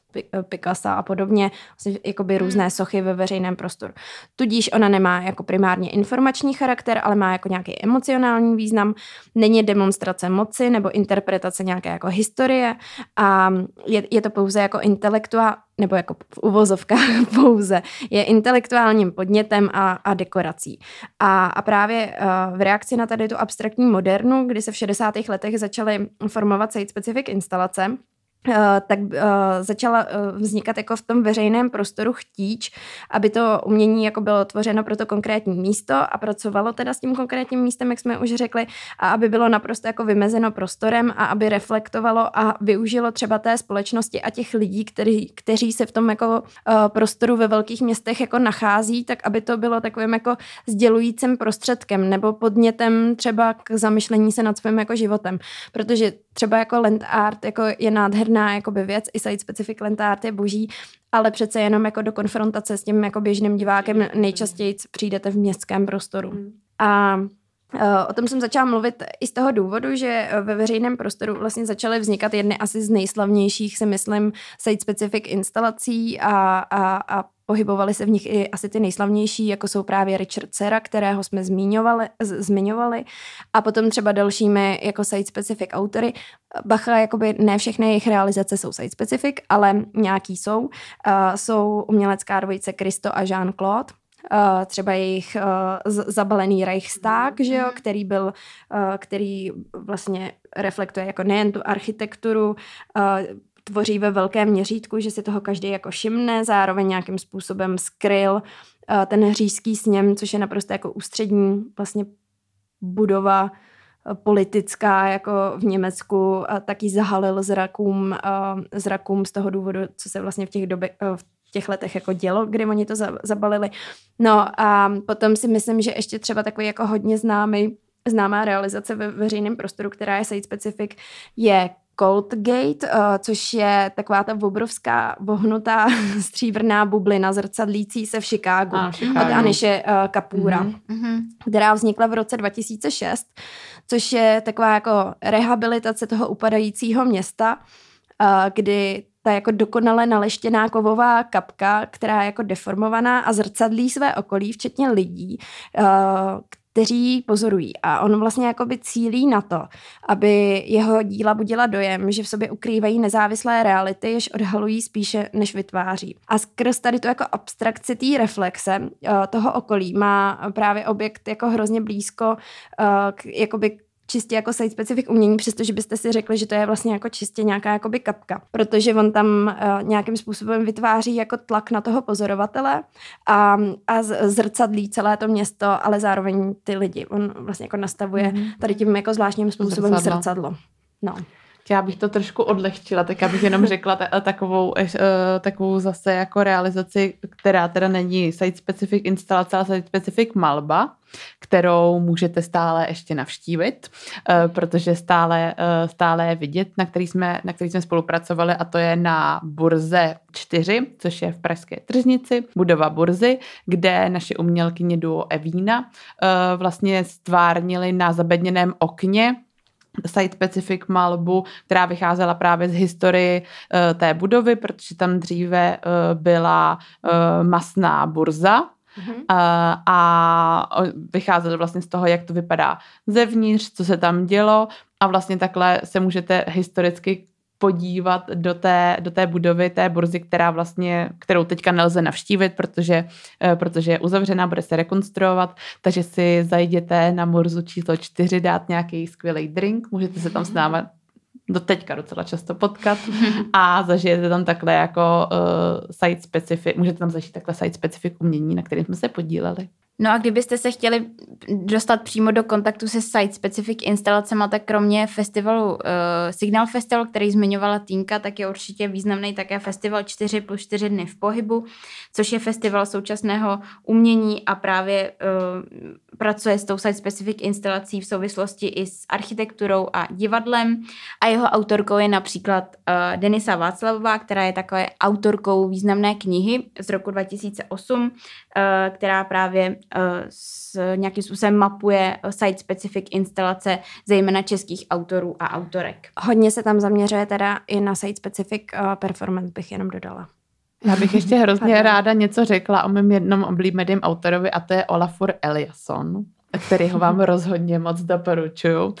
Speaker 1: Picasa a podobně, vlastně jakoby hmm. různé sochy ve veřejném prostoru. Tudíž ona nemá jako primárně informační charakter, ale má jako nějaký emocionální význam, není demonstrace moci nebo interpretace nějaké jako historie a je, je to pouze jako intelektuál, nebo jako v uvozovkách pouze, je intelektuálním podnětem a, a dekorací. A, a právě uh, v reakci na tady tu abstraktní modernu, kdy se v 60. letech začaly formovat site-specific instalace, Uh, tak uh, začala uh, vznikat jako v tom veřejném prostoru chtíč, aby to umění jako bylo tvořeno pro to konkrétní místo a pracovalo teda s tím konkrétním místem, jak jsme už řekli, a aby bylo naprosto jako vymezeno prostorem a aby reflektovalo a využilo třeba té společnosti a těch lidí, který, kteří se v tom jako prostoru ve velkých městech jako nachází, tak aby to bylo takovým jako sdělujícím prostředkem nebo podnětem třeba k zamyšlení se nad svým jako životem, protože třeba jako land art jako je nádherná jakoby věc, i site specific land art je boží, ale přece jenom jako do konfrontace s tím jako běžným divákem nejčastěji přijdete v městském prostoru. Mm. A e, O tom jsem začala mluvit i z toho důvodu, že ve veřejném prostoru vlastně začaly vznikat jedny asi z nejslavnějších, si myslím, site-specific instalací a, a, a Pohybovali se v nich i asi ty nejslavnější, jako jsou právě Richard Serra, kterého jsme zmiňovali, z, zmiňovali, a potom třeba dalšími jako site-specific autory. Bacha, jakoby ne všechny jejich realizace jsou site-specific, ale nějaký jsou. Uh, jsou umělecká dvojice Kristo a Jean-Claude, Uh, třeba jejich uh, zabalený Reichstag, že jo, který byl, uh, který vlastně reflektuje jako nejen tu architekturu, tvoří ve velkém měřítku, že si toho každý jako všimne, zároveň nějakým způsobem skryl eh, ten hřízký sněm, což je naprosto jako ústřední vlastně budova eh, politická jako v Německu a taky zahalil zrakům, eh, zrakům z toho důvodu, co se vlastně v těch, době, v těch letech jako dělo, kdy oni to zabalili. No a potom si myslím, že ještě třeba takový jako hodně známý známá realizace ve veřejném prostoru, která je site specific, je Cold Gate, uh, což je taková ta obrovská vohnutá stříbrná bublina zrcadlící se v Chicagu, ah, Chicago. od Aniše uh, Kapura, mm-hmm. která vznikla v roce 2006, což je taková jako rehabilitace toho upadajícího města, uh, kdy ta jako dokonale naleštěná kovová kapka, která je jako deformovaná a zrcadlí své okolí, včetně lidí, kteří pozorují. A on vlastně jakoby cílí na to, aby jeho díla budila dojem, že v sobě ukrývají nezávislé reality, jež odhalují spíše, než vytváří. A skrz tady tu jako abstrakci té reflexe uh, toho okolí má právě objekt jako hrozně blízko uh, k, jakoby čistě jako site specific umění, přestože byste si řekli, že to je vlastně jako čistě nějaká jakoby kapka, protože on tam uh, nějakým způsobem vytváří jako tlak na toho pozorovatele a, a zrcadlí celé to město, ale zároveň ty lidi. On vlastně jako nastavuje mm-hmm. tady tím jako zvláštním způsobem zrcadlo. zrcadlo. No.
Speaker 2: Já bych to trošku odlehčila, tak já bych jenom řekla t- takovou, uh, takovou zase jako realizaci, která teda není site-specific instalace, ale site-specific malba, kterou můžete stále ještě navštívit, uh, protože stále, uh, stále je vidět, na který, jsme, na který jsme spolupracovali a to je na Burze 4, což je v Pražské tržnici, budova Burzy, kde naše umělkyně duo Evína uh, vlastně stvárnili na zabedněném okně site-specific malbu, která vycházela právě z historii té budovy, protože tam dříve byla masná burza, Mm-hmm. Uh, a vycházeli vlastně z toho, jak to vypadá zevnitř, co se tam dělo a vlastně takhle se můžete historicky podívat do té, do té budovy, té burzy, která vlastně, kterou teďka nelze navštívit, protože, eh, protože je uzavřená, bude se rekonstruovat, takže si zajděte na burzu číslo 4, dát nějaký skvělý drink, můžete se tam s námi do teďka docela často potkat a zažijete tam takhle jako uh, site specific, můžete tam zažít takhle site specific umění, na kterém jsme se podíleli.
Speaker 3: No a kdybyste se chtěli dostat přímo do kontaktu se site-specific instalacemi, tak kromě festivalu uh, Signal Festival, který zmiňovala Týnka, tak je určitě významný také festival 4 plus 4 dny v pohybu, což je festival současného umění a právě uh, pracuje s tou site-specific instalací v souvislosti i s architekturou a divadlem. A jeho autorkou je například uh, Denisa Václavová, která je takové autorkou významné knihy z roku 2008, uh, která právě s nějakým způsobem mapuje site-specific instalace, zejména českých autorů a autorek.
Speaker 1: Hodně se tam zaměřuje teda i na site-specific performance, bych jenom dodala.
Speaker 2: Já bych ještě hrozně Pardon. ráda něco řekla o mém jednom oblíbeném autorovi a to je Olafur Eliasson který ho vám rozhodně moc doporučuju. Uh,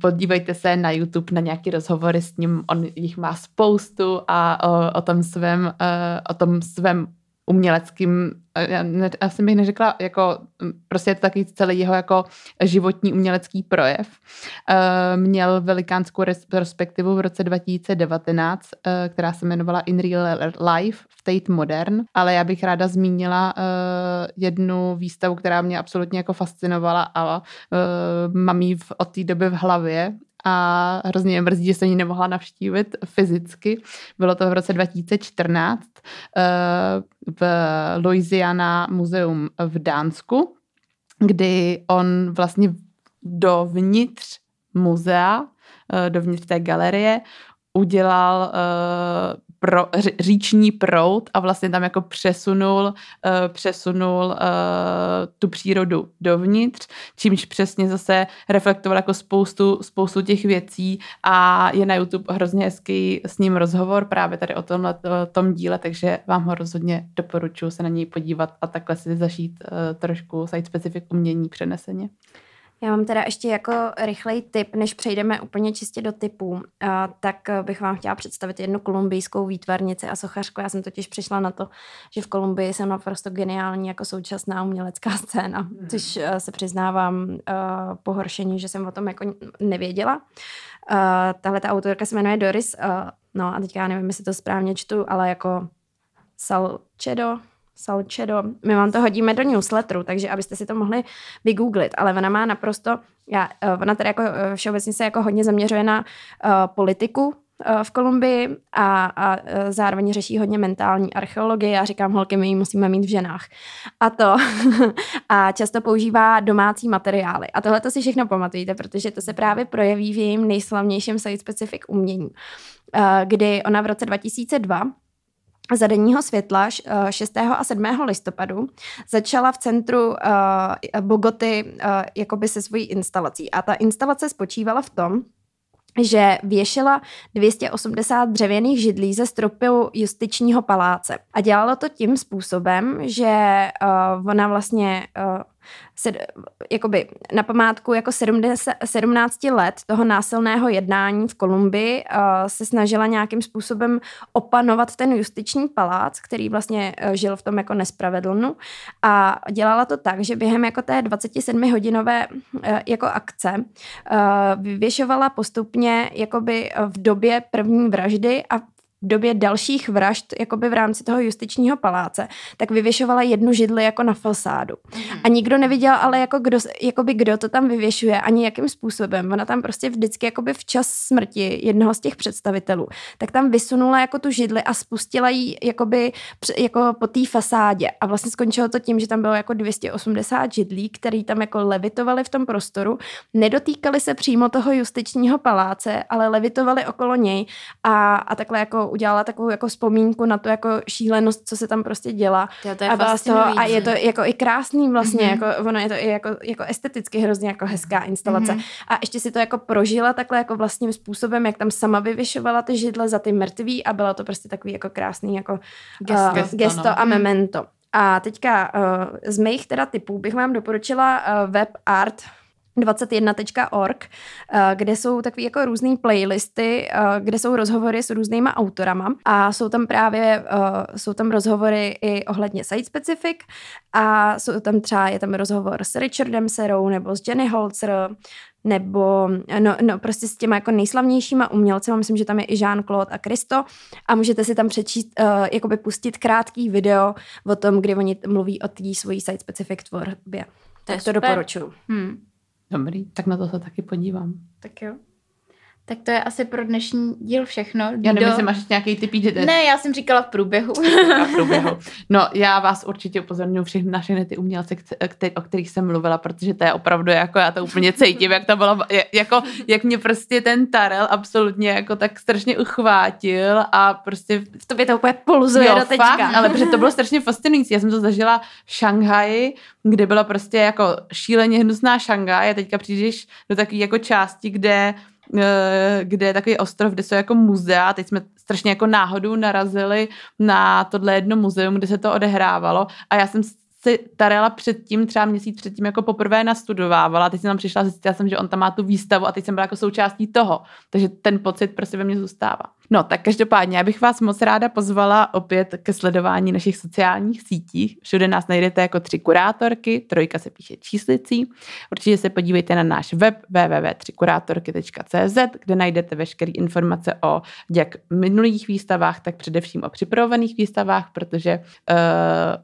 Speaker 2: podívejte se na YouTube na nějaký rozhovory s ním, on jich má spoustu a o, o tom svém, uh, o tom svém uměleckým, já, ne, jsem bych neřekla, jako prostě je to takový celý jeho jako životní umělecký projev. Uh, měl velikánskou perspektivu v roce 2019, uh, která se jmenovala In Real Life v Tate Modern, ale já bych ráda zmínila uh, jednu výstavu, která mě absolutně jako fascinovala a uh, mám ji od té doby v hlavě a hrozně mě mrzí, že jsem ji nemohla navštívit fyzicky. Bylo to v roce 2014 eh, v Louisiana muzeum v Dánsku, kdy on vlastně dovnitř muzea, eh, dovnitř té galerie, udělal uh, pro, říční prout a vlastně tam jako přesunul, uh, přesunul uh, tu přírodu dovnitř, čímž přesně zase reflektoval jako spoustu, spoustu těch věcí a je na YouTube hrozně hezký s ním rozhovor právě tady o tomhle tom díle, takže vám ho rozhodně doporučuji se na něj podívat a takhle si zažít uh, trošku site specific umění přeneseně.
Speaker 1: Já mám teda ještě jako rychlej tip, než přejdeme úplně čistě do typů, tak bych vám chtěla představit jednu kolumbijskou výtvarnici a sochařku. Já jsem totiž přišla na to, že v Kolumbii jsem naprosto geniální jako současná umělecká scéna, hmm. což eh, se přiznávám uh, pohoršení, že jsem o tom jako nevěděla. Uh, tahle ta autorka se jmenuje Doris, no a teďka já nevím, jestli to správně čtu, ale jako Salcedo, Salcedo. My vám to hodíme do newsletteru, takže abyste si to mohli vygooglit, ale ona má naprosto, já, eh, ona tady jako eh, všeobecně se jako hodně zaměřuje na uh, politiku v Kolumbii a, a zároveň řeší hodně mentální archeologii. Já říkám, holky, my ji musíme mít v ženách. A to. a často používá domácí materiály. A tohle to si všechno pamatujte, protože to se právě projeví v jejím nejslavnějším site-specific umění, uh, kdy ona v roce 2002 za denního světla 6. Eh, a 7. listopadu začala v centru uh, Bogoty uh, jakoby se svojí instalací. A ta instalace spočívala v tom, že věšela 280 dřevěných židlí ze stropu justičního paláce. A dělala to tím způsobem, že ona vlastně se, jakoby na památku jako 70, 17 let toho násilného jednání v Kolumbii uh, se snažila nějakým způsobem opanovat ten justiční palác, který vlastně uh, žil v tom jako nespravedlnu. A dělala to tak, že během jako té 27 hodinové uh, jako akce uh, vyvěšovala postupně jakoby v době první vraždy a době dalších vražd, jakoby v rámci toho justičního paláce, tak vyvěšovala jednu židli jako na fasádu. Mhm. A nikdo neviděl ale jako kdo, jakoby kdo to tam vyvěšuje, ani jakým způsobem. Ona tam prostě vždycky jakoby včas smrti jednoho z těch představitelů, tak tam vysunula jako tu židli a spustila ji jakoby jako po té fasádě. A vlastně skončilo to tím, že tam bylo jako 280 židlí, který tam jako levitovali v tom prostoru, nedotýkali se přímo toho justičního paláce, ale levitovali okolo něj a, a takhle jako udělala takovou jako vzpomínku na to jako šílenost, co se tam prostě dělá.
Speaker 3: Jo, to je
Speaker 1: a,
Speaker 3: byla toho,
Speaker 1: a je to jako i krásný vlastně, mm-hmm. jako, ono je to i jako, jako esteticky hrozně jako hezká instalace. Mm-hmm. A ještě si to jako prožila takhle jako vlastním způsobem, jak tam sama vyvyšovala ty židle za ty mrtví a bylo to prostě takový jako krásný jako gesto, uh, gesto, gesto no. a memento. A teďka uh, z mých teda typů bych vám doporučila uh, web art 21.org, eh, kde jsou takové jako různé playlisty, eh, kde jsou rozhovory s různýma autorama a jsou tam právě eh, jsou tam rozhovory i ohledně site specific a jsou tam třeba, je tam rozhovor s Richardem Serou nebo s Jenny Holzer, nebo no, no, prostě s těma jako nejslavnějšíma umělci, myslím, že tam je i Jean-Claude a Kristo a můžete si tam přečíst, uh, jakoby pustit krátký video o tom, kdy oni mluví o té svojí site specific tvorbě. Tak to doporučuji. Hmm.
Speaker 2: Dobrý, tak na to se taky podívám.
Speaker 3: Tak jo. Tak to je asi pro dnešní díl všechno.
Speaker 2: Já nevím, jestli máš nějaký typ jde.
Speaker 3: Ne, já jsem říkala v průběhu.
Speaker 2: v průběhu. No, já vás určitě upozorňuji všechny naše ty umělce, o kterých jsem mluvila, protože to je opravdu jako, já to úplně cítím, jak to bylo, jako, jak mě prostě ten Tarel absolutně jako tak strašně uchvátil a prostě...
Speaker 1: V tobě to úplně pulzuje jo, do teďka.
Speaker 2: Fakt, ale protože to bylo strašně fascinující. Já jsem to zažila v Šanghaji, kde byla prostě jako šíleně hnusná Šangaj a teďka přijdeš do takové jako části, kde kde je takový ostrov, kde jsou jako muzea. Teď jsme strašně jako náhodou narazili na tohle jedno muzeum, kde se to odehrávalo a já jsem si Tarela předtím, třeba měsíc předtím, jako poprvé nastudovávala. Teď jsem tam přišla, zjistila jsem, že on tam má tu výstavu a teď jsem byla jako součástí toho. Takže ten pocit prostě ve mně zůstává. No, tak každopádně, já bych vás moc ráda pozvala opět ke sledování našich sociálních sítích. Všude nás najdete jako tři kurátorky, trojka se píše číslicí. Určitě se podívejte na náš web www.trikurátorky.cz, kde najdete veškeré informace o jak minulých výstavách, tak především o připravovaných výstavách, protože uh,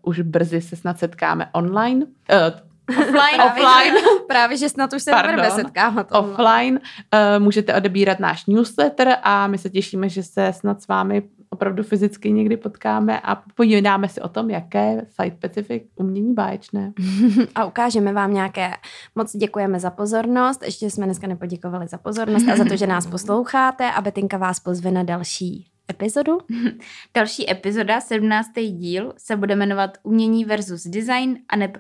Speaker 2: už brzy se snad setkáme online. Uh,
Speaker 1: Offline. offline. Právě, že snad už se budeme setkávat.
Speaker 2: Offline. Uh, můžete odebírat náš newsletter a my se těšíme, že se snad s vámi opravdu fyzicky někdy potkáme a povídáme si o tom, jaké site-specific umění báječné.
Speaker 1: a ukážeme vám nějaké. Moc děkujeme za pozornost. Ještě jsme dneska nepoděkovali za pozornost a za to, že nás posloucháte a Betinka vás pozve na další epizodu.
Speaker 3: Další epizoda, 17. díl, se bude jmenovat Umění versus design a ne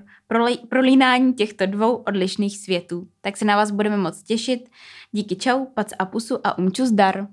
Speaker 3: prolínání těchto dvou odlišných světů. Tak se na vás budeme moc těšit. Díky čau, pac a pusu a umču zdar.